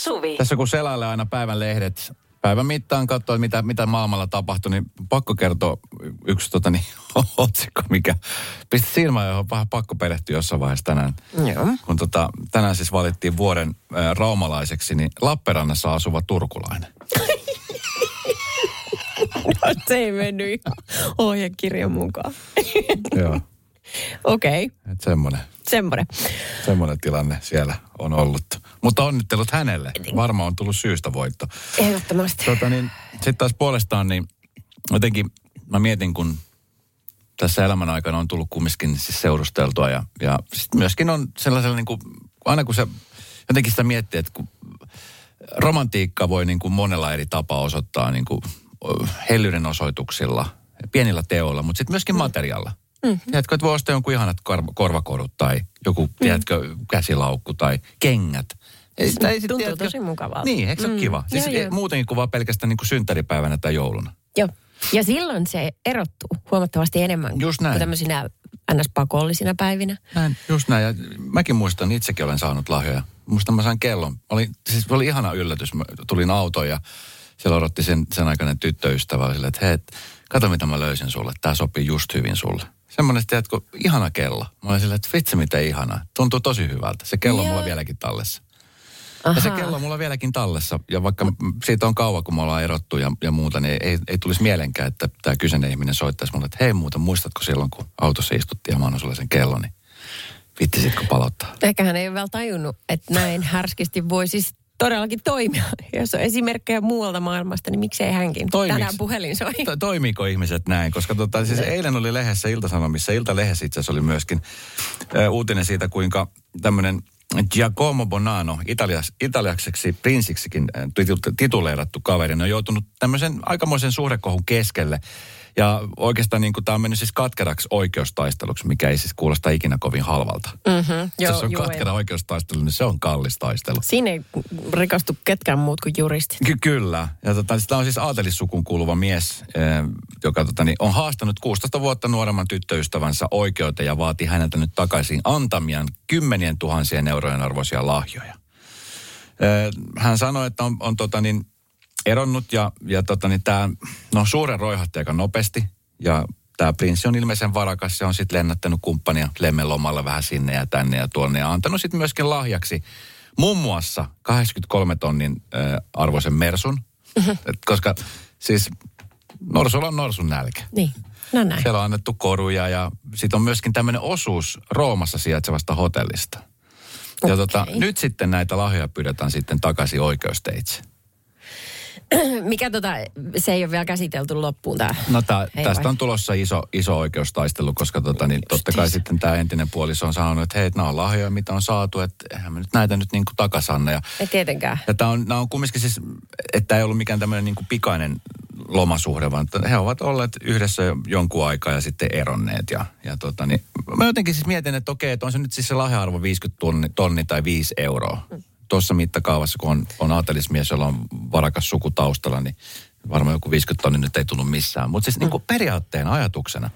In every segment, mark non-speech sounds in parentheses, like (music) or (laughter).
Suvi. Tässä kun selailee aina päivän lehdet, päivän mittaan katsoa, mitä, mitä maailmalla tapahtui, niin pakko kertoa yksi tota, niin, (laughs) otsikko, mikä pisti silmään, johon vähän pakko perehtyä jossain vaiheessa tänään. Joo. Kun tota, tänään siis valittiin vuoden ä, raumalaiseksi, niin Lappeenrannassa asuva turkulainen. (laughs) Se ei mennyt ihan ohjekirjan mukaan. Joo, Okei, okay. semmoinen. semmoinen. Semmoinen tilanne siellä on ollut. Mutta onnittelut hänelle. Varmaan on tullut syystä voitto. Ehdottomasti. Tota niin, sitten taas puolestaan niin jotenkin mä mietin, kun tässä elämän aikana on tullut kumminkin siis seurusteltua ja, ja sit myöskin on sellaisella niin kuin, aina kun se jotenkin sitä miettii, että kun romantiikka voi niin kuin monella eri tapaa osoittaa niin kuin hellyyden osoituksilla, pienillä teoilla, mutta sitten myöskin materiaalla. Mm-hmm. Tiedätkö, että voi ostaa jonkun ihanat korva, korvakorut tai joku, mm. tiedätkö, käsilaukku tai kengät. Ei, sitä ei sit, Tuntuu tosi mukavalta. Niin, eikö se mm. ole kiva? Siis Joo, joo. muutenkin kuin vaan pelkästään niin kuin synttäripäivänä tai jouluna. Joo. Ja silloin se erottuu huomattavasti enemmän Just näin. kuin tämmöisinä ns-pakollisina päivinä. Näin, just näin. Ja mäkin muistan, itsekin olen saanut lahjoja. Muistan, mä sain kellon. Oli, siis oli ihana yllätys. Mä tulin autoon ja siellä odotti sen, sen aikainen tyttöystävä. Oli silleen, että hei, kato mitä mä löysin sulle. Tämä sopii just hyvin sulle. Semmoinen, tiedätkö, ihana kello. Mä olin silleen, että vitsi mitä ihanaa. Tuntuu tosi hyvältä. Se kello on mulla vieläkin tallessa. Aha. Ja se kello on mulla vieläkin tallessa. Ja vaikka siitä on kauan, kun me ollaan erottu ja, ja muuta, niin ei, ei tulisi mielenkään, että tämä kyseinen ihminen soittaisi mulle, että hei muuta, muistatko silloin, kun autossa istuttiin ja mä annan sulle sen kellon, niin viittisitkö palottaa? Ehkä hän ei ole vielä tajunnut, että näin härskisti voi siis todellakin toimia. (laughs) Jos on esimerkkejä muualta maailmasta, niin miksei hänkin. Toimiks? Tänään puhelin soi. To- toimiiko ihmiset näin? Koska tota, siis eilen oli lehdessä Iltasanomissa, Iltalehdessä itse asiassa oli myöskin ö, uutinen siitä, kuinka tämmöinen Giacomo Bonanno, italias, italiakseksi prinsiksikin tituleerattu kaveri, on joutunut tämmöisen aikamoisen suhdekohun keskelle. Ja oikeastaan niin tämä on mennyt siis katkeraksi oikeustaisteluksi, mikä ei siis kuulosta ikinä kovin halvalta. Mm-hmm. Jos on katkera oikeustaistelu, niin se on kallis taistelu. Siinä ei rikastu ketkään muut kuin juristit. Ky- kyllä. Ja tota, tämä on siis aatelissukun kuuluva mies, eh, joka tota, niin, on haastanut 16 vuotta nuoremman tyttöystävänsä oikeuteen ja vaati häneltä nyt takaisin antamian kymmenien tuhansien eurojen arvoisia lahjoja. Eh, hän sanoi, että on, on tota, niin, eronnut ja, ja tota, niin, tämä no, suuren roihahti aika nopeasti ja tämä prinssi on ilmeisen varakas ja on sitten lennättänyt kumppania lemmenlomalla vähän sinne ja tänne ja tuonne ja antanut sitten myöskin lahjaksi muun muassa 83 tonnin äh, arvoisen mersun, Et koska siis norsulla on norsun nälkä. Niin, no näin. Siellä on annettu koruja ja sitten on myöskin tämmöinen osuus Roomassa sijaitsevasta hotellista. Ja tota, nyt sitten näitä lahjoja pyydetään sitten takaisin oikeusteitse. (clears throat) Mikä tota, se ei ole vielä käsitelty loppuun tämä. No tää, tästä vai? on tulossa iso, iso oikeustaistelu, koska tota, niin totta kai sitten tämä entinen puoliso on sanonut, että hei, nämä on lahjoja, mitä on saatu, että eihän me nyt näitä nyt niin kuin takasanna. Ja, Ei tietenkään. ja tämä on, nämä on kumminkin siis, että ei ollut mikään tämmöinen niin kuin pikainen lomasuhde, vaan että he ovat olleet yhdessä jo jonkun aikaa ja sitten eronneet. Ja, ja tota, niin, mä jotenkin siis mietin, että okei, että on se nyt siis se lahja-arvo 50 tonni, tonni tai 5 euroa. Tuossa mittakaavassa, kun on, on aatelismies, jolla on varakas suku taustalla, niin varmaan joku 50 tonni nyt ei tunnu missään. Mutta siis niin kuin periaatteena, ajatuksena,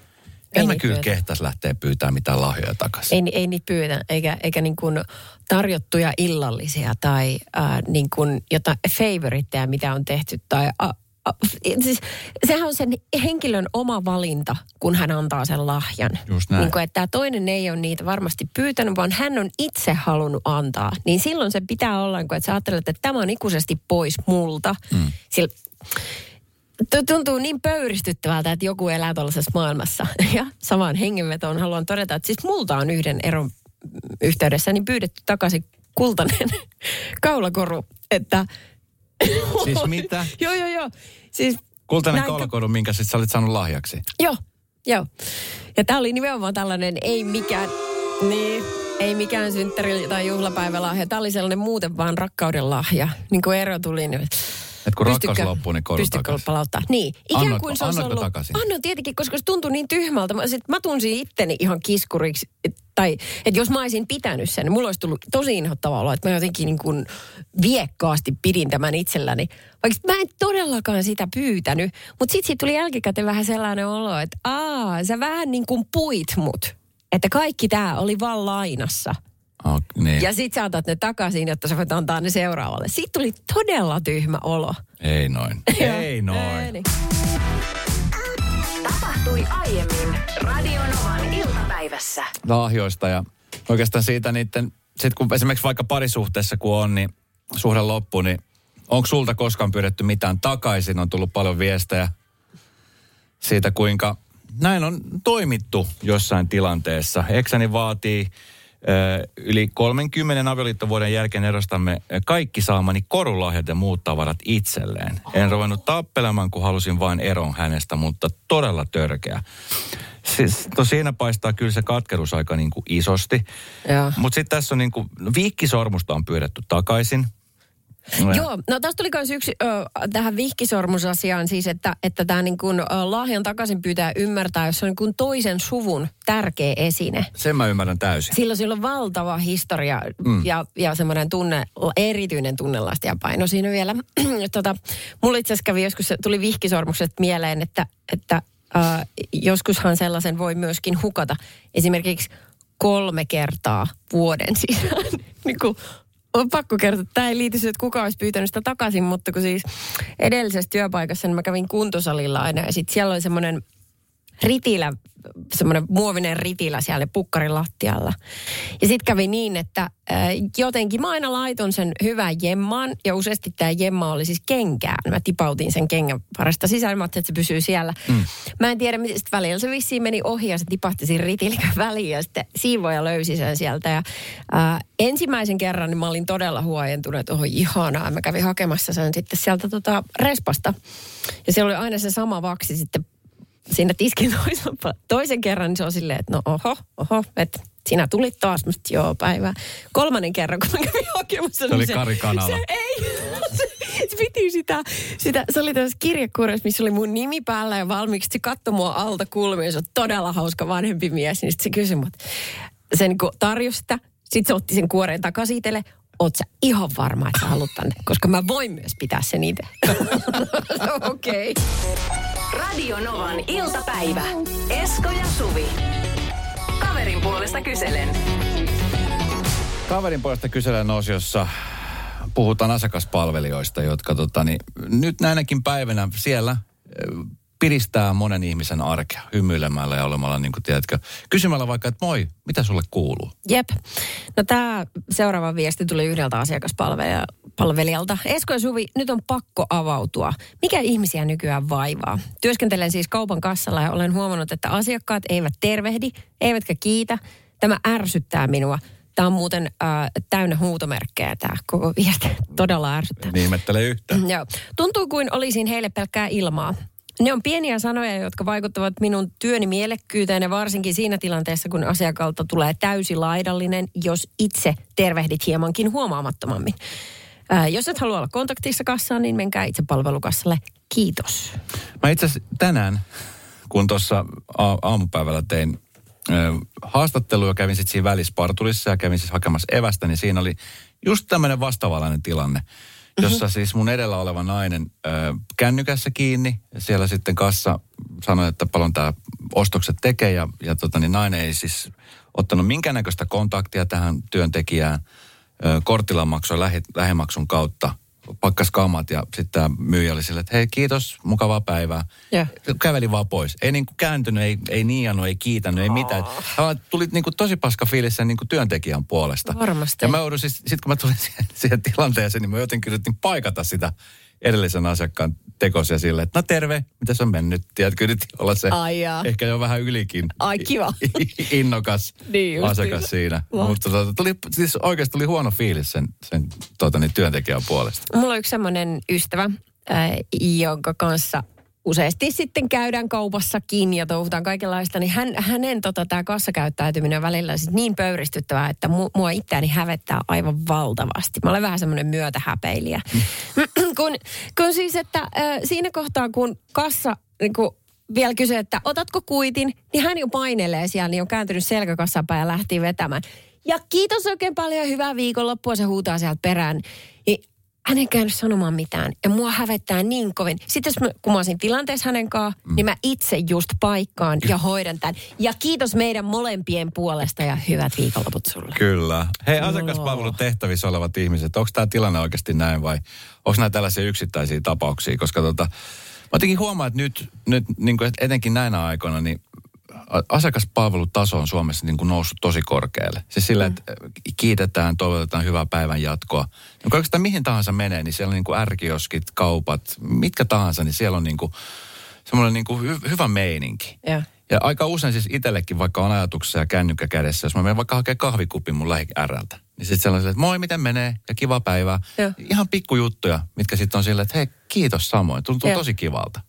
Ei en mä kyllä kehtäisi lähteä pyytämään mitään lahjoja takaisin. Ei, ei niitä pyydetä, eikä, eikä niin kuin tarjottuja illallisia tai äh, niin kuin jotain favoritteja, mitä on tehty. Tai, siis, sehän on sen henkilön oma valinta, kun hän antaa sen lahjan. Just näin. Niin kuin, että tämä toinen ei ole niitä varmasti pyytänyt, vaan hän on itse halunnut antaa. Niin silloin se pitää olla, että sä ajattelet, että tämä on ikuisesti pois multa. Mm. Sillä, tuntuu niin pöyristyttävältä, että joku elää tuollaisessa maailmassa. (laughs) Ja samaan hengenvetoon haluan todeta, että siis multa on yhden eron yhteydessä niin pyydetty takaisin kultainen (laughs) kaulakoru. Että, Siis (laughs) mitä? joo, joo, joo. Siis, Kultainen Näinkö- kaulakoru, minkä sit sä olit saanut lahjaksi. joo, joo. Ja tämä oli nimenomaan tällainen ei mikään, niin, ei mikään synttäri- tai juhlapäivälahja. Tämä oli sellainen muuten vaan rakkauden lahja. Niin kuin ero tuli, niin Et kun rakkaus Pystykö- loppuu, niin koru pystykö palauttaa? Niin. Ikään Annoitko- kuin se olisi ollut... takaisin? Annoin tietenkin, koska se tuntui niin tyhmältä. Mä, sit, mä tunsin itteni ihan kiskuriksi. Et, tai että jos mä olisin pitänyt sen, niin mulla olisi tullut tosi inhottava olo, että mä jotenkin niin kuin viekkaasti pidin tämän itselläni. Vaikka mä en todellakaan sitä pyytänyt. Mutta sitten siitä tuli jälkikäteen vähän sellainen olo, että aa, sä vähän niin kuin puit mut. Että kaikki tämä oli vaan lainassa. Oh, niin. Ja sit sä otat ne takaisin, jotta sä voit antaa ne seuraavalle. Siitä tuli todella tyhmä olo. Ei noin. (laughs) Ei noin. Ei niin. Tapahtui aiemmin Radionovan iltapäivässä. lahjoista ja oikeastaan siitä niiden, sit kun esimerkiksi vaikka parisuhteessa kun on, niin suhde loppu, niin onko sulta koskaan pyydetty mitään takaisin? On tullut paljon viestejä siitä, kuinka näin on toimittu jossain tilanteessa. Eksäni vaatii yli 30 avioliittovuoden jälkeen erostamme kaikki saamani korulahjat ja muut tavarat itselleen. En ruvennut tappelemaan, kun halusin vain eron hänestä, mutta todella törkeä. Siis, no siinä paistaa kyllä se katkeruus aika niin kuin isosti. Mutta sitten tässä on niin kuin, viikkisormusta on pyydetty takaisin. Joo, no tästä tuli myös yksi ö, tähän vihkisormusasiaan siis, että, että tämä niin kuin, ö, lahjan takaisin pyytää ymmärtää, jos se on niin kuin toisen suvun tärkeä esine. Sen mä ymmärrän täysin. Silloin sillä on valtava historia mm. ja, ja semmoinen tunne, erityinen tunnelasti ja paino siinä vielä. (clears throat) tota, mulla itse asiassa kävi joskus, tuli vihkisormukset mieleen, että, että äh, joskushan sellaisen voi myöskin hukata. Esimerkiksi kolme kertaa vuoden sisään. (laughs) niin kuin, on pakko kertoa, tämä ei liity että kuka olisi pyytänyt sitä takaisin, mutta kun siis edellisessä työpaikassa niin mä kävin kuntosalilla aina ja sitten siellä oli semmoinen ritilä, semmoinen muovinen ritilä siellä pukkarin lattialla. Ja sitten kävi niin, että äh, jotenkin mä aina laiton sen hyvän jemmaan, ja useasti tämä jemma oli siis kenkään. Mä tipautin sen kengän parasta sisään, mä että se pysyy siellä. Mm. Mä en tiedä, miten sitten välillä se vissiin meni ohi, ja se tipahti siinä ritilikän (laughs) väliin, ja sitten siivoja löysi sen sieltä. Ja äh, ensimmäisen kerran niin mä olin todella huojentunut, että oho ihanaa. Mä kävin hakemassa sen sitten sieltä tota respasta. Ja siellä oli aina se sama vaksi sitten siinä tiskin (laughs) puolella. Toisen kerran niin se on silleen, että no oho, oho, että sinä tulit taas, musta joo päivää. Kolmannen kerran, kun mä kävin hakemassa. Se oli niin Kari Kanala. Se, ei, (laughs) se, se piti sitä, sitä, se oli tässä kirjekuoressa, missä oli mun nimi päällä ja valmiiksi se katsoi mua alta kulmia. Se on todella hauska vanhempi mies, niin sit se kysyi mut, se niin tarjosi sitä, sitten se otti sen kuoreen takaisin itselle. Oot sä ihan varma, että sä haluat tänne? Koska mä voin myös pitää sen itse. (laughs) Okei. Okay. Radionovan iltapäivä. Esko ja Suvi. Kaverin puolesta kyselen. Kaverin puolesta kyselen osiossa puhutaan asiakaspalvelijoista, jotka tota, niin, nyt näinäkin päivänä siellä piristää monen ihmisen arkea hymyilemällä ja olemalla, niin kuin tiedätkö, kysymällä vaikka, että moi, mitä sulle kuuluu? Jep. No tämä seuraava viesti tuli yhdeltä asiakaspalvelijalta. Esko ja Suvi, nyt on pakko avautua. Mikä ihmisiä nykyään vaivaa? Työskentelen siis kaupan kassalla ja olen huomannut, että asiakkaat eivät tervehdi, eivätkä kiitä. Tämä ärsyttää minua. Tämä on muuten äh, täynnä huutomerkkejä tämä koko viesti. (laughs) Todella ärsyttää. Niin ihmettele yhtään. Joo. Tuntuu kuin olisin heille pelkkää ilmaa. Ne on pieniä sanoja, jotka vaikuttavat minun työni mielekkyyteen ja varsinkin siinä tilanteessa, kun asiakkaalta tulee täysi laidallinen, jos itse tervehdit hiemankin huomaamattomammin. Ää, jos et halua olla kontaktissa kassaan, niin menkää itse palvelukassalle. Kiitos. Mä itse tänään, kun tuossa a- aamupäivällä tein ö, haastattelua, kävin sitten siinä välisparturissa ja kävin siis hakemassa evästä, niin siinä oli just tämmöinen vastaavallainen tilanne, jossa siis mun edellä oleva nainen ö, kännykässä kiinni. Siellä sitten kassa sanoi, että paljon tämä ostokset tekee ja, ja tota, niin nainen ei siis ottanut minkäännäköistä kontaktia tähän työntekijään. Ö, kortilla maksoi lähe, lähemaksun kautta pakkas kamat ja sitten tämä myyjä oli sille, että hei kiitos, mukavaa päivää. Joo. Käveli vaan pois. Ei niinku kääntynyt, ei, ei niiannut, ei kiitänyt, ei mitään. Hän tuli niinku tosi paska fiilis sen niinku työntekijän puolesta. Varmasti. Ja mä joudun siis, sit kun mä tulin (laughs) siihen, siihen tilanteeseen, niin mä jotenkin yritin paikata sitä edellisen asiakkaan tekosia sille, että no terve, mitä on mennyt? Tiedätkö, yritin olla se Ai jaa. ehkä jo vähän ylikin Ai, kiva. (laughs) innokas Niin asiakas niin. siinä. Mahtavaa. Mutta tota, tuli, siis oikeasti tuli huono fiilis sen, sen tota, niin, työntekijän puolesta. Mulla on yksi semmoinen ystävä, äh, jonka kanssa useasti sitten käydään kaupassakin ja touhutaan kaikenlaista, niin hän, hänen tota, tämä kassakäyttäytyminen on välillä sit niin pöyristyttävää, että mu, mua itseäni hävettää aivan valtavasti. Mä olen vähän semmoinen myötähäpeilijä. (clears throat) kun, kun siis, että äh, siinä kohtaa, kun kassa niin kun vielä kysyy, että otatko kuitin, niin hän jo painelee siellä, niin on kääntynyt selkäkassapään ja lähti vetämään. Ja kiitos oikein paljon ja hyvää viikonloppua, se huutaa sieltä perään. Niin hän ei käynyt sanomaan mitään. Ja mua hävettää niin kovin. Sitten jos mä, kun mä olisin tilanteessa hänen kanssa, mm. niin mä itse just paikkaan ja hoidan tämän. Ja kiitos meidän molempien puolesta ja hyvät viikonloput sulle. Kyllä. Hei, asiakaspalvelutehtävissä olevat ihmiset, onko tämä tilanne oikeasti näin vai onko nämä tällaisia yksittäisiä tapauksia? Koska tota, mä jotenkin huomaan, että nyt, nyt niin kuin etenkin näinä aikoina, niin asiakaspalvelutaso on Suomessa niin kuin noussut tosi korkealle. Siis sillä, että mm. kiitetään, toivotetaan hyvää päivän jatkoa. No oikeastaan mihin tahansa menee, niin siellä on niin kuin ärkioskit, kaupat, mitkä tahansa, niin siellä on niin kuin semmoinen niin kuin hy- hyvä meininki. Ja. Ja aika usein siis itsellekin, vaikka on ajatuksessa ja kännykkä kädessä, jos mä menen vaikka hakemaan kahvikupin mun lähi ärältä, niin sitten sellaiselle, että moi, miten menee ja kiva päivä. Joo. Ihan pikkujuttuja, mitkä sitten on silleen, että hei, kiitos samoin, tuntuu Joo. tosi kivalta.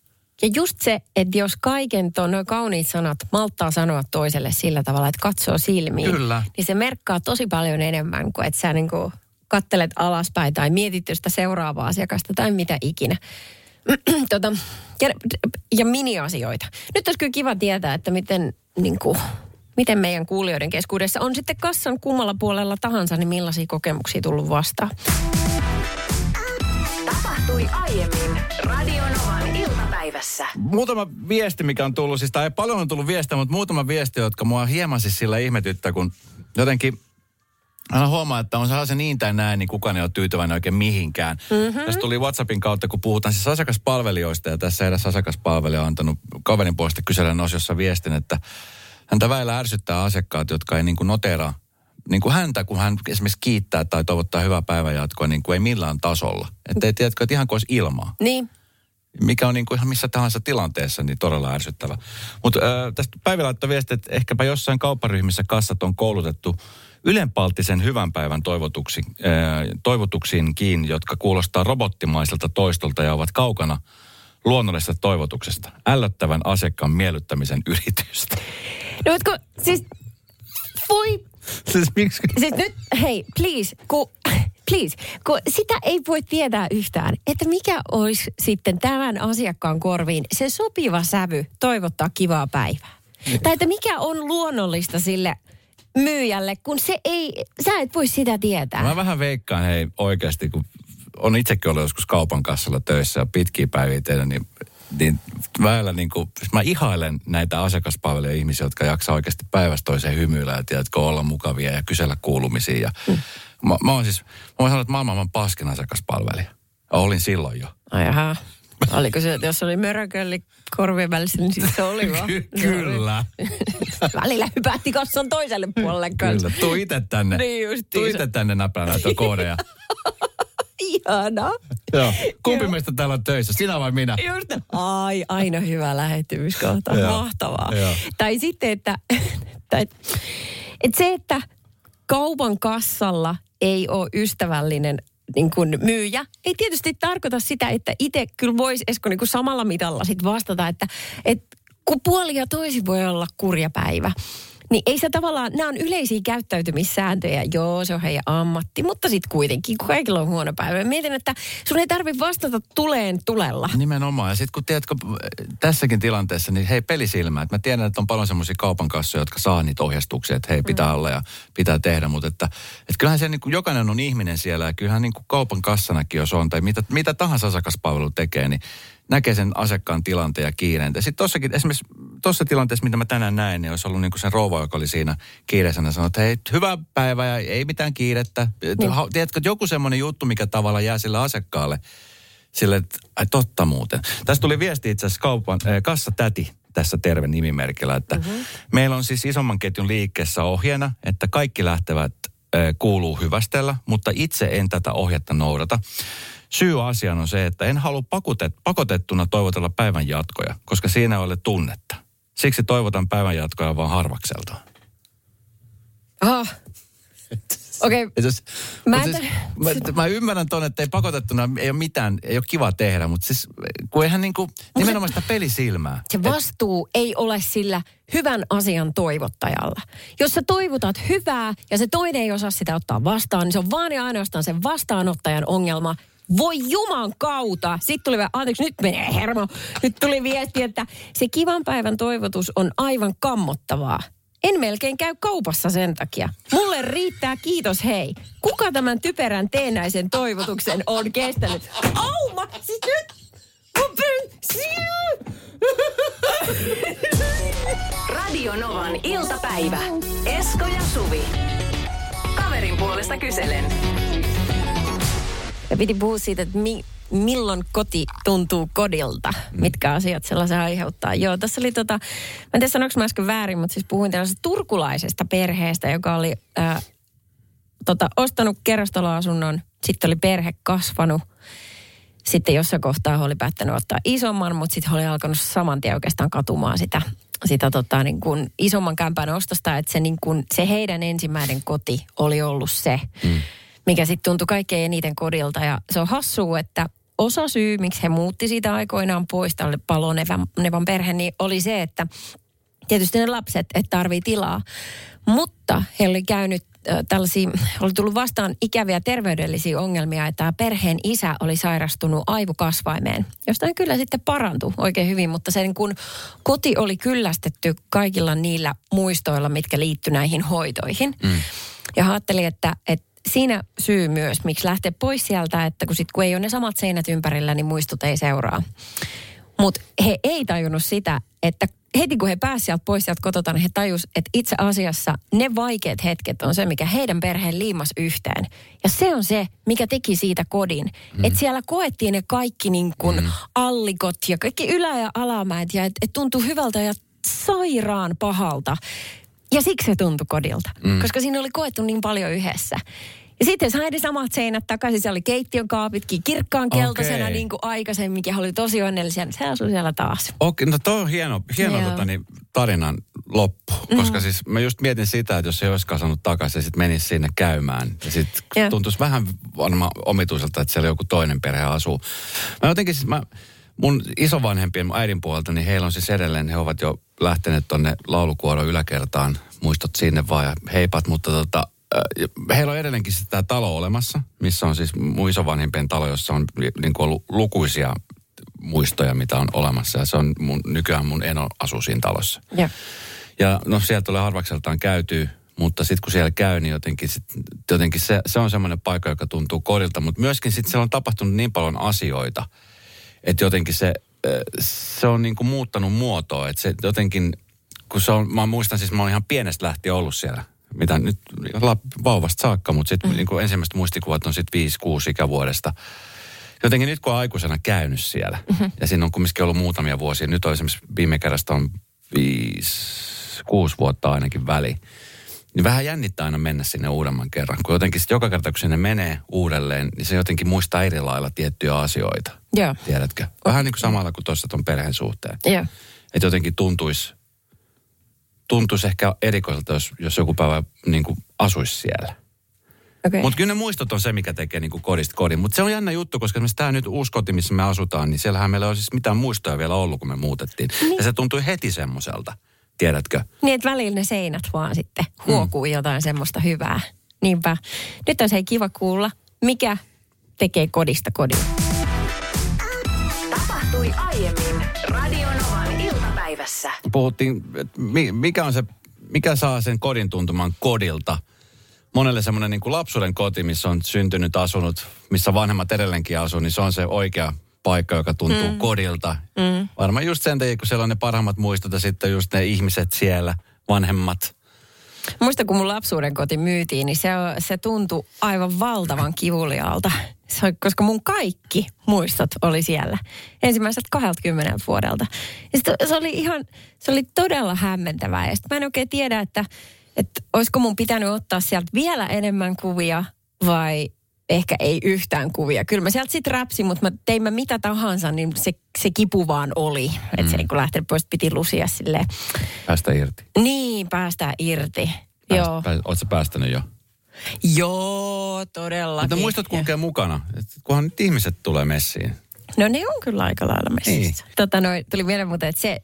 Ja just se, että jos kaiken tuon noin kauniit sanat malttaa sanoa toiselle sillä tavalla, että katsoo silmiin, Kyllä. niin se merkkaa tosi paljon enemmän kuin että sä niin kuin kattelet alaspäin tai mietit sitä seuraavaa asiakasta tai mitä ikinä. (clears throat) tota, ja, ja mini-asioita. Nyt olisi kyllä kiva tietää, että miten, niin kuin, miten meidän kuulijoiden keskuudessa on sitten kassan kummalla puolella tahansa, niin millaisia kokemuksia tullut vastaan. Tapahtui aiemmin Radionovan iltapäivässä. Muutama viesti, mikä on tullut, siis tai ei paljon on tullut viestiä, mutta muutama viesti, jotka mua hieman siis sillä ihmetyttää, kun jotenkin aina huomaa, että on sellaisen niin tai näin, niin kukaan ei ole tyytyväinen oikein mihinkään. Mm-hmm. Tässä tuli WhatsAppin kautta, kun puhutaan siis asiakaspalvelijoista, ja tässä edes asiakaspalvelija on antanut kaverin puolesta kyselen osiossa viestin, että häntä väillä ärsyttää asiakkaat, jotka ei niin kuin notera niin kuin häntä, kun hän esimerkiksi kiittää tai toivottaa hyvää päivänjatkoa, niin kuin ei millään tasolla. Että ei tiedätkö, että ihan kuin olisi ilmaa Niin, mikä on niin kuin ihan missä tahansa tilanteessa niin todella ärsyttävä. Mutta äh, tästä Päivi laittoi viesti, että ehkäpä jossain kaupparyhmissä kassat on koulutettu ylenpalttisen hyvän päivän toivotuksi, äh, toivotuksiinkin, jotka kuulostaa robottimaiselta toistolta ja ovat kaukana luonnollisesta toivotuksesta. Ällöttävän asiakkaan miellyttämisen yritystä. no mutta kun, siis voi siis miksi? Siis nyt, hei, please, ku, please, kun sitä ei voi tietää yhtään, että mikä olisi sitten tämän asiakkaan korviin se sopiva sävy toivottaa kivaa päivää. Tai että mikä on luonnollista sille myyjälle, kun se ei, sä et voi sitä tietää. Mä vähän veikkaan, hei oikeasti, kun on itsekin ollut joskus kaupan kassalla töissä ja pitkiä päiviä tehnyt, niin, niin väillä niin kuin, siis mä ihailen näitä asiakaspalvelijoita ihmisiä, jotka jaksaa oikeasti päivästä toiseen hymyillä ja tiedätkö, olla mukavia ja kysellä kuulumisia. Ja, mm. mä, mä oon siis, mä voin sanoa, että mä oon maailman paskin asiakaspalvelija. Ja olin silloin jo. Ai jaha. Oliko se, jos oli mörökölli korvien välissä, niin sitten se oli vaan. Ky- kyllä. Välillä hypähti kassan toiselle puolelle kanssa. Kyllä, tuu itse tänne. Niin justiinsa. Tuu itse tänne näppää näitä koodeja. Ihanaa. Joo. Kumpi Joo. meistä täällä on töissä, sinä vai minä? Just, ai, aina hyvä lähestymiskohta. Joo. Mahtavaa. Joo. Tai sitten, että, (laughs) tai, että se, että kaupan kassalla ei ole ystävällinen niin kuin myyjä, ei tietysti tarkoita sitä, että itse kyllä voisi Esko niin kuin samalla mitalla sit vastata, että, että kun puoli ja toisi voi olla kurja päivä. Niin ei se tavallaan, nämä on yleisiä käyttäytymissääntöjä. Joo, se on heidän ammatti, mutta sitten kuitenkin, kun kaikilla on huono päivä. Mietin, että sun ei tarvitse vastata tuleen tulella. Nimenomaan. Ja sitten kun tiedätkö, tässäkin tilanteessa, niin hei pelisilmä. Että mä tiedän, että on paljon semmoisia kaupan kassoja, jotka saa niitä ohjeistuksia, että hei pitää olla ja pitää tehdä. Mutta että, että kyllähän se niin kuin, jokainen on ihminen siellä ja kyllähän niin kuin kaupan kassanakin, jos on, tai mitä, mitä tahansa asiakaspalvelu tekee, niin näkee sen asiakkaan tilanteen ja kiireen. Sitten tossakin, esimerkiksi tuossa tilanteessa, mitä mä tänään näin, niin olisi ollut niin kuin se rouva, joka oli siinä kiireisenä, sanoi, että hei, hyvää päivää ja ei mitään kiirettä. Niin. Tiedätkö, että joku semmoinen juttu, mikä tavallaan jää sille asiakkaalle, sille, että ai totta muuten. Tässä tuli viesti itse asiassa kaupan, äh, kassatäti tässä terve nimimerkillä, että mm-hmm. meillä on siis isomman ketjun liikkeessä ohjeena, että kaikki lähtevät äh, kuuluu hyvästellä, mutta itse en tätä ohjetta noudata. Syy asiaan on se, että en halua pakotet, pakotettuna toivotella päivän jatkoja, koska siinä ei ole tunnetta. Siksi toivotan päivän jatkoja vaan harvakselta. Ah. Okei, okay. Et jos- Mä siis, mä, mä, ymmärrän ton, että ei pakotettuna, ei ole mitään, ei ole kiva tehdä, mutta siis kun eihän niinku, nimenomaan sitä pelisilmää. se vastuu ei ole sillä hyvän asian toivottajalla. Jos sä toivotat hyvää ja se toinen ei osaa sitä ottaa vastaan, niin se on vaan ja ainoastaan sen vastaanottajan ongelma. Voi juman kautta. Sitten tuli vielä, anteeksi, nyt menee hermo. Nyt tuli viesti, että se kivan päivän toivotus on aivan kammottavaa. En melkein käy kaupassa sen takia. Mulle riittää kiitos hei. Kuka tämän typerän teenäisen toivotuksen on kestänyt? Auma! Siis nyt! Radio Novan iltapäivä. Esko ja Suvi. Kaverin puolesta kyselen. Ja piti puhua siitä, että mi, milloin koti tuntuu kodilta. Mitkä asiat sellaisen aiheuttaa. Joo, tässä oli tota, mä en tiedä sanoinko mä äsken väärin, mutta siis puhuin tällaisesta turkulaisesta perheestä, joka oli ää, tota, ostanut kerrostaloasunnon. Sitten oli perhe kasvanut. Sitten jossain kohtaa he oli päättänyt ottaa isomman, mutta sitten he oli alkanut saman tien oikeastaan katumaan sitä, sitä tota, niin kuin isomman kämpän ostosta. Että se, niin kuin, se heidän ensimmäinen koti oli ollut se, mm. Mikä sitten tuntui kaikkein eniten kodilta. Ja se on hassua, että osa syy, miksi he muutti siitä aikoinaan pois tälle palonevan nevan perhe, niin oli se, että tietysti ne lapset, että tarvii tilaa. Mutta he oli käynyt äh, tällaisia, oli tullut vastaan ikäviä terveydellisiä ongelmia, että tämä perheen isä oli sairastunut aivokasvaimeen, josta kyllä sitten parantui oikein hyvin, mutta sen kun koti oli kyllästetty kaikilla niillä muistoilla, mitkä liittyi näihin hoitoihin. Mm. Ja ajattelin, että, että siinä syy myös, miksi lähtee pois sieltä, että kun, sit, kun ei ole ne samat seinät ympärillä, niin muistut ei seuraa. Mutta he ei tajunnut sitä, että heti kun he pääsivät sieltä pois sieltä kotota, niin he tajus, että itse asiassa ne vaikeat hetket on se, mikä heidän perheen liimas yhteen. Ja se on se, mikä teki siitä kodin. Mm. Että siellä koettiin ne kaikki niin kuin mm. allikot ja kaikki ylä- ja alamäet ja että et tuntui hyvältä ja sairaan pahalta. Ja siksi se tuntui kodilta, mm. koska siinä oli koettu niin paljon yhdessä. Ja sitten sai ne samat seinät takaisin. Se oli keittiön kaapitkin kirkkaan keltaisena Okei. niin kuin aikaisemmin. Ja he oli tosi onnellisia. niin Se asui siellä taas. Okei, no toi on hieno, hieno Joo. tota, niin, tarinan loppu. Mm. Koska siis mä just mietin sitä, että jos se olisi kasannut takaisin ja sitten menisi sinne käymään. Ja sitten tuntuisi vähän varmaan omituiselta, että siellä joku toinen perhe asuu. Mä jotenkin siis, mä, mun isovanhempien, mun äidin puolelta, niin heillä on siis edelleen, he ovat jo lähteneet tonne laulukuoron yläkertaan. Muistot sinne vaan ja heipat, mutta tota, heillä on edelleenkin tämä talo olemassa, missä on siis mun isovanhempien talo, jossa on niin kuin ollut lukuisia muistoja, mitä on olemassa. Ja se on mun, nykyään mun eno asuu siinä talossa. Joo. Ja no sieltä tulee harvakseltaan käytyy, mutta sitten kun siellä käy, niin jotenkin, sit, jotenkin se, se on semmoinen paikka, joka tuntuu kodilta. Mutta myöskin sitten siellä on tapahtunut niin paljon asioita, että jotenkin se, se on niin kuin muuttanut muotoa. Että se jotenkin, kun se on, mä muistan siis, mä olen ihan pienestä lähtien ollut siellä. Mitä nyt vauvasta saakka, mutta sitten mm. niin kuin ensimmäiset muistikuvat on sitten 5-6 ikävuodesta. Jotenkin nyt kun on aikuisena käynyt siellä, mm-hmm. ja siinä on kumminkin ollut muutamia vuosia, nyt on esimerkiksi viime kerrasta on viisi, kuusi vuotta ainakin väli, niin vähän jännittää aina mennä sinne uudemman kerran. Kun jotenkin sit joka kerta, kun sinne menee uudelleen, niin se jotenkin muistaa eri lailla tiettyjä asioita. Joo. Tiedätkö? Vähän niin kuin samalla kuin tuossa ton perheen suhteen. Joo. Että jotenkin tuntuisi, tuntuisi ehkä erikoiselta, jos, jos joku päivä niin kuin asuisi siellä. Okay. Mutta kyllä ne muistot on se, mikä tekee niinku kodista kodin. Mutta se on jännä juttu, koska esimerkiksi tämä nyt uusi koti, missä me asutaan, niin siellähän meillä ei ole siis mitään muistoja vielä ollut, kun me muutettiin. Niin. Ja se tuntui heti semmoiselta, tiedätkö? Niin, että välillä ne seinät vaan sitten huokuu mm. jotain semmoista hyvää. Niinpä. Nyt on se kiva kuulla, mikä tekee kodista kodin. Tapahtui aiemmin Radio Novan iltapäivässä. Puhuttiin, mikä on se, mikä saa sen kodin tuntumaan kodilta. Monelle semmoinen niin kuin lapsuuden koti, missä on syntynyt, asunut, missä vanhemmat edelleenkin asuu, niin se on se oikea paikka, joka tuntuu mm. kodilta. Mm. Varmaan just sen takia, kun siellä on ne parhaimmat muistot ja sitten just ne ihmiset siellä, vanhemmat. Muista kun mun lapsuuden koti myytiin, niin se, se tuntui aivan valtavan kivuliaalta. Se, koska mun kaikki muistot oli siellä. Ensimmäiseltä 20 vuodelta. Ja sit se oli ihan, se oli todella hämmentävää. Ja sit mä en oikein tiedä, että, että olisiko mun pitänyt ottaa sieltä vielä enemmän kuvia vai ehkä ei yhtään kuvia. Kyllä mä sieltä sitten räpsin, mutta mä tein mä mitä tahansa, niin se, se kipu vaan oli. Mm. Että se ei kun lähtenyt pois, piti lusia silleen. Päästä irti. Niin, päästään irti. Pääst, Joo. Pääst, oot sä päästänyt jo? Joo, todellakin. Mutta muistot kulkee mukana. Kunhan nyt ihmiset tulee messiin. No ne on kyllä aika lailla messissä. Niin. Tota, noi, tuli mieleen muuten, että se,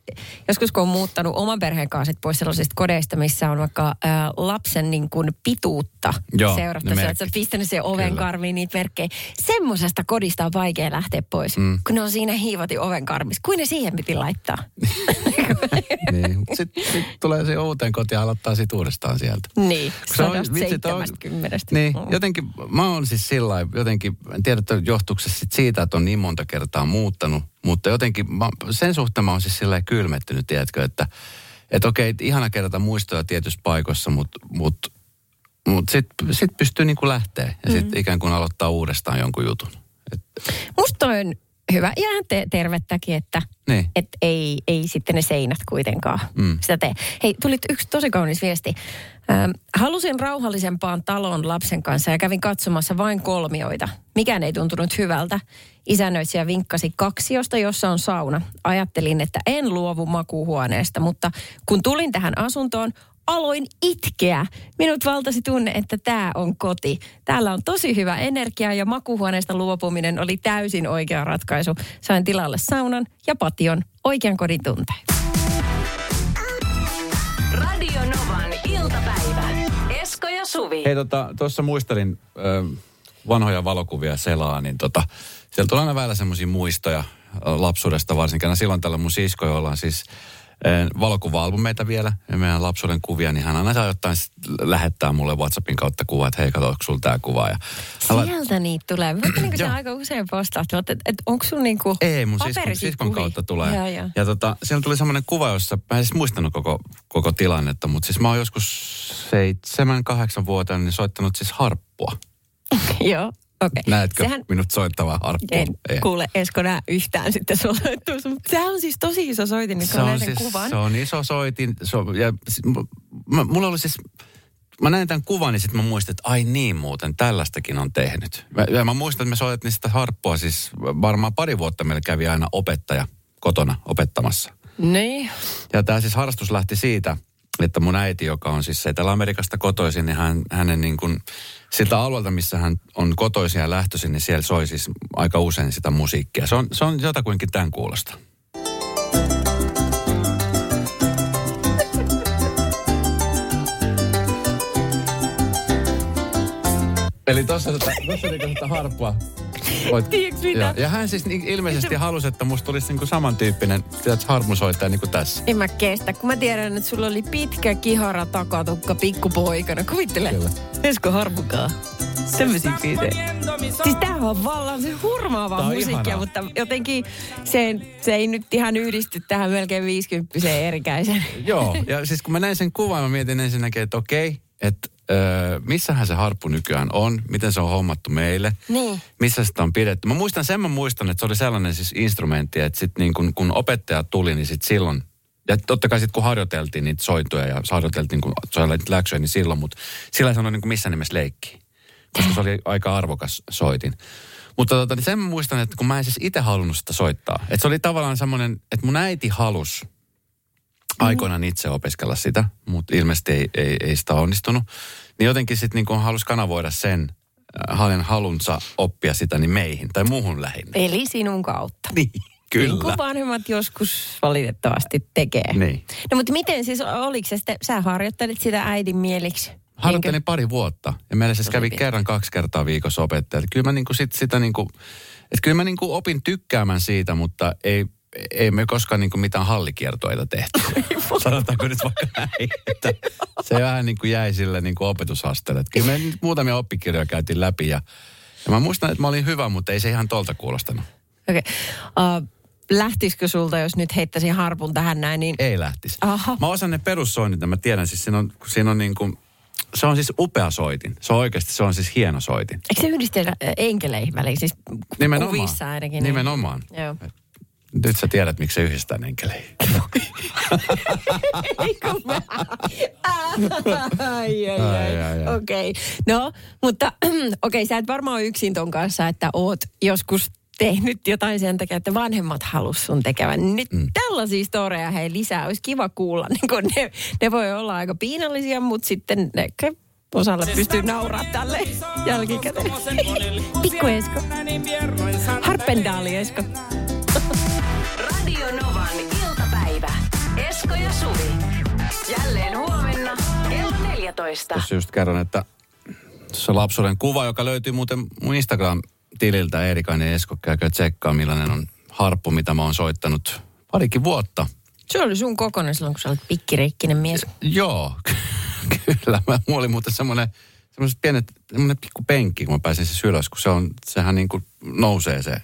joskus kun on muuttanut oman perheen kanssa pois sellaisista kodeista, missä on vaikka ää, lapsen niin kuin pituutta Joo, seurattu. Sä oot pistänyt sen oven Kyllä. karviin niitä merkkejä. Semmoisesta kodista on vaikea lähteä pois, mm. kun ne on siinä hiivati oven karmissa. Kuin ne siihen piti laittaa? (laughs) niin. Sitten sit tulee se uuteen kotiin ja aloittaa sit uudestaan sieltä. niin, Kun se on- sadasta vitsi, toi on- seitsemästäkymmenestä. Niin, Mm. jotenkin mä oon siis sillä jotenkin, en tiedä, että johtuuko se siitä, että on niin monta kertaa muuttanut, mutta jotenkin mä, sen suhteen mä oon siis lailla kylmettynyt, tiedätkö, että että okei, ihana kerätä muistoja tietyissä paikoissa, mutta mut, mut sitten sit pystyy niinku lähteä ja sitten ikään kuin aloittaa uudestaan jonkun jutun. Et, Musta on hyvä ja ihan te- tervettäkin, että Niin. et ei, ei sitten ne seinät kuitenkaan mm. sitä tee. Hei, tuli yksi tosi kaunis viesti. Halusin rauhallisempaan talon lapsen kanssa ja kävin katsomassa vain kolmioita. Mikään ei tuntunut hyvältä. Isännöitsijä vinkkasi kaksiosta, jossa on sauna. Ajattelin, että en luovu makuuhuoneesta, mutta kun tulin tähän asuntoon, aloin itkeä. Minut valtasi tunne, että tämä on koti. Täällä on tosi hyvä energia ja makuuhuoneesta luopuminen oli täysin oikea ratkaisu. Sain tilalle saunan ja pation oikean kodin tunteen. Ja Suvi. Hei, tota, tuossa muistelin ö, vanhoja valokuvia selaa, niin tota, siellä tulee aina välillä semmoisia muistoja lapsuudesta varsinkin. Aina silloin tällä mun sisko, jolla on siis valokuva-albumeita vielä, ja meidän lapsuuden kuvia, niin hän aina saa jotain lähettää mulle WhatsAppin kautta kuvaa, että hei, kato, onko sulla tämä kuva. Ja hän la- Sieltä niitä tulee. Mutta niin kuin aika usein postaat, että et, onko sun niinku Ei, mun siskon, siskon kautta tulee. Joo, joo. Ja tota, siellä tuli semmoinen kuva, jossa, mä en siis muistanut koko, koko tilannetta, mutta siis mä oon joskus seitsemän, kahdeksan vuoteen niin soittanut siis harppua. (laughs) Joo, okei. Näetkö Sehän, minut soittavaa harppua? en Ei. kuule Esko nää yhtään sitten tuossa, mutta sehän on siis tosi iso soitin, niin Se on, siis, kuvan. se on iso soitin. Se on, ja, mä, mulla oli siis, mä näin tämän kuvan, niin sitten mä muistin, että ai niin muuten, tällaistakin on tehnyt. Mä, ja mä muistan, että me soitettiin sitä harppua, siis varmaan pari vuotta meillä kävi aina opettaja kotona opettamassa. Niin. Ja tämä siis harrastus lähti siitä, että mun äiti, joka on siis Etelä-Amerikasta kotoisin, niin hän, hänen niin kuin, siltä alueelta, missä hän on kotoisin ja lähtöisin, niin siellä soi siis aika usein sitä musiikkia. Se on, se on jotakuinkin tämän kuulosta. Eli tuossa tota, tossa niinku sitä harppua. Voit? Joo, Ja hän siis ilmeisesti halusi, että musta tulisi niinku samantyyppinen harmusoittaja niin kuin tässä. En mä kestä, kun mä tiedän, että sulla oli pitkä kihara takatukka pikkupoikana. Kuvittele. Kyllä. Esko Harpukaa. Tämmöisiä biisejä. Siis tämähän on vallan se hurmaavaa on musiikkia, ihanaa. mutta jotenkin se, se ei nyt ihan yhdisty tähän melkein 50 erikäisen. Joo, ja siis kun mä näin sen kuvan, mä mietin ensinnäkin, että okei, että öö, missähän se harppu nykyään on, miten se on hommattu meille, Niin. missä sitä on pidetty. Mä muistan, sen mä muistan, että se oli sellainen siis instrumentti, että sit niin kun, kun opettaja tuli, niin sit silloin, ja totta kai sitten kun harjoiteltiin niitä sointuja ja harjoiteltiin kun niitä läksyjä, niin silloin, mutta sillä ei sanonut niin missä nimessä leikki. Koska se oli aika arvokas soitin. Mutta tota, niin sen mä muistan, että kun mä en siis itse halunnut sitä soittaa. Että se oli tavallaan semmoinen, että mun äiti halus aikoinaan itse opiskella sitä, mutta ilmeisesti ei, ei, ei sitä onnistunut. Niin jotenkin sitten niin halusi kanavoida sen äh, hänen halunsa oppia sitä niin meihin tai muuhun lähinnä. Eli sinun kautta. Niin, Niin kyllä. kuin vanhemmat joskus valitettavasti tekee. Niin. No mutta miten siis, oliko se sitten, sä harjoittelit sitä äidin mieliksi? Harjoittelin pari vuotta ja meillä siis kävi kerran kaksi kertaa viikossa opettaja. Kyllä mä niinku sit sitä niinku, että kyllä mä niinku opin tykkäämään siitä, mutta ei, ei me koskaan niinku mitään hallikiertoita tehty. (laughs) Sanotaanko nyt vaikka näin, että se vähän niinku jäi sille niinku opetusasteelle. Että Kyllä me nyt muutamia oppikirjoja käytiin läpi ja, ja mä muistan, että mä olin hyvä, mutta ei se ihan tolta kuulostanut. Okei. Okay. Uh, lähtisikö sulta, jos nyt heittäisin harpun tähän näin, niin Ei lähtisi. Aha. Mä osaan ne perussoinnit, mä tiedän, siis siinä on, siinä on niin kuin, se on siis upea soitin. Se on oikeasti, se on siis hieno soitin. eikö se yhdistellä äh, enkeleihin väliin, siis Nimenomaan. kuvissa ainakin? Nimenomaan. Niin. Joo. Nyt sä tiedät, miksi se yhdistää enkeleihin. (laughs) Eikö mä? ai, ai, Ai, ai. ai, ai. Okei. Okay. No, mutta (clears throat) okei, okay, sä et varmaan ole yksin ton kanssa, että oot joskus tehnyt jotain sen takia, että vanhemmat halus sun tekevän. Nyt mm. tällaisia storeja hei lisää. Olisi kiva kuulla. (laughs) Niin kun ne, ne voi olla aika piinallisia, mutta sitten ne, osalle pystyy nauraa tälle (laughs) jälkikäteen. Pikku Esko. Harpendaali Esko. Esko ja Suvi. Jälleen huomenna kello 14. Tuossa just kerron, että se lapsuuden kuva, joka löytyy muuten mun Instagram-tililtä Eerikainen Esko, käykää tsekkaa millainen on harppu, mitä mä oon soittanut parikin vuotta. Se oli sun kokonen silloin, kun sä olet pikkiriikkinen mies. Joo, (laughs) kyllä. Mä, mulla oli muuten semmoinen, semmoiset pienet, semmoinen pikku penkki, kun mä pääsin se ylös, kun se on, sehän niin kuin nousee se,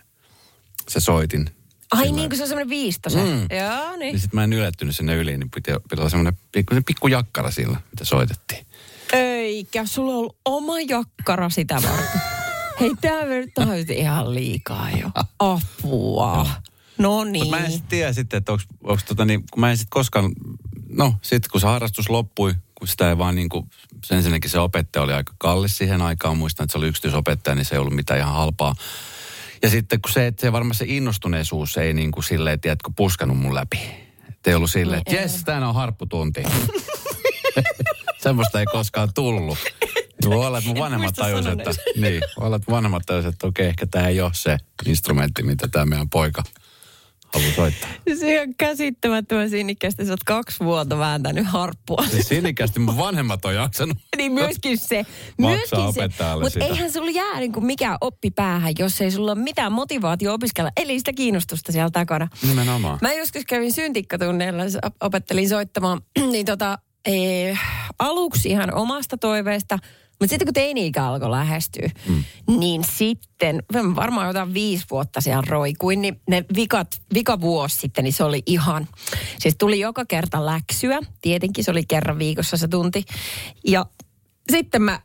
se soitin. Ai Sillä- niin, kun se on semmoinen viistosen. Mm. Joo, niin. Ja sitten mä en ylettynyt sinne yli, niin piti, piti olla semmoinen pikku, pikku jakkara sillä, mitä soitettiin. Eikä, sulla on ollut oma jakkara sitä varten. (laughs) Hei, tää nyt on nyt ihan liikaa jo. (laughs) Apua. No niin. Mutta mä en sitten tiedä sitten, että onko tota niin, kun mä en sitten koskaan, no sitten kun se harrastus loppui, kun sitä ei vaan niin kuin, ensinnäkin se opettaja oli aika kallis siihen aikaan, muistan, että se oli yksityisopettaja, niin se ei ollut mitään ihan halpaa. Ja sitten kun se, että se varmaan se innostuneisuus ei niin kuin silleen, tiedätkö, puskanut mun läpi. Että ei ollut silleen, että Niin, jes, tänään on harpputunti. (laughs) Semmoista ei koskaan tullut. (laughs) Voi olla, että mun vanhemmat tajusivat, että, niin, voi olla, että vanhemmat että okei, ehkä tämä ei ole se instrumentti, mitä tämä meidän poika haluaa soittaa. (laughs) Se on käsittämättömän sinnikkäästi. Sä oot kaksi vuotta vääntänyt harppua. Siis sinikästi mun vanhemmat on jaksanut. (laughs) Niin myöskin se. Maksaa Myöskin se. opettajalle Mutta eihän sulla jää niin kuin mikään oppi päähän, jos ei sulla ole mitään motivaatio opiskella. Eli sitä kiinnostusta siellä takana. Nimenomaan. Mä joskus kävin syntikkatunneilla, opettelin soittamaan, (clears throat) niin tota, ee, aluksi ihan omasta toiveesta, mutta sitten kun teini-ikä alkoi lähestyä, mm. niin sitten, varmaan jotain viisi vuotta siellä roikuin, niin ne vikat, vika vuosi sitten, niin se oli ihan, siis tuli joka kerta läksyä, tietenkin se oli kerran viikossa se tunti, ja sitten mä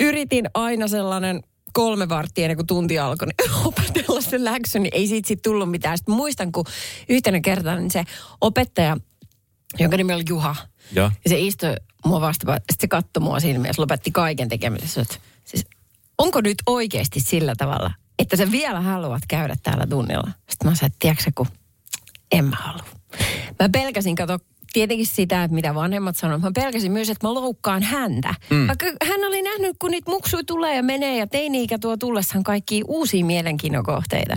yritin aina sellainen kolme varttia ennen kuin tunti alkoi, niin (laughs) opetella se läksy, niin ei siitä sit tullut mitään. Sitten muistan, kun yhtenä kertaa niin se opettaja, jonka nimi oli Juha, Ja. ja se istui mua vastapaan, sitten se katsoi mua siinä mielessä, lopetti kaiken tekemisessä. Että Siis, onko nyt oikeasti sillä tavalla, että sä vielä haluat käydä täällä tunnilla? Sitten mä sanoin, että tiedätkö sä, kun en mä halua. Mä pelkäsin, kato, tietenkin sitä, että mitä vanhemmat sanoo. Mä pelkäsin myös, että mä loukkaan häntä. Mm. Vaikka hän oli nähnyt, kun niitä muksui tulee ja menee ja teini-ikä tuo tullessaan kaikki uusia mielenkiinnon kohteita.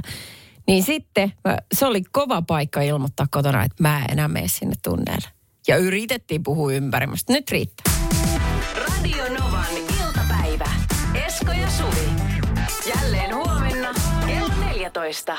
Niin sitten mä, se oli kova paikka ilmoittaa kotona, että mä en enää mene sinne tunneille. Ja yritettiin puhua ympäri, mutta nyt riittää. Radio Novan iltapäivä. Esko ja Suvi. Jälleen huomenna kello 14.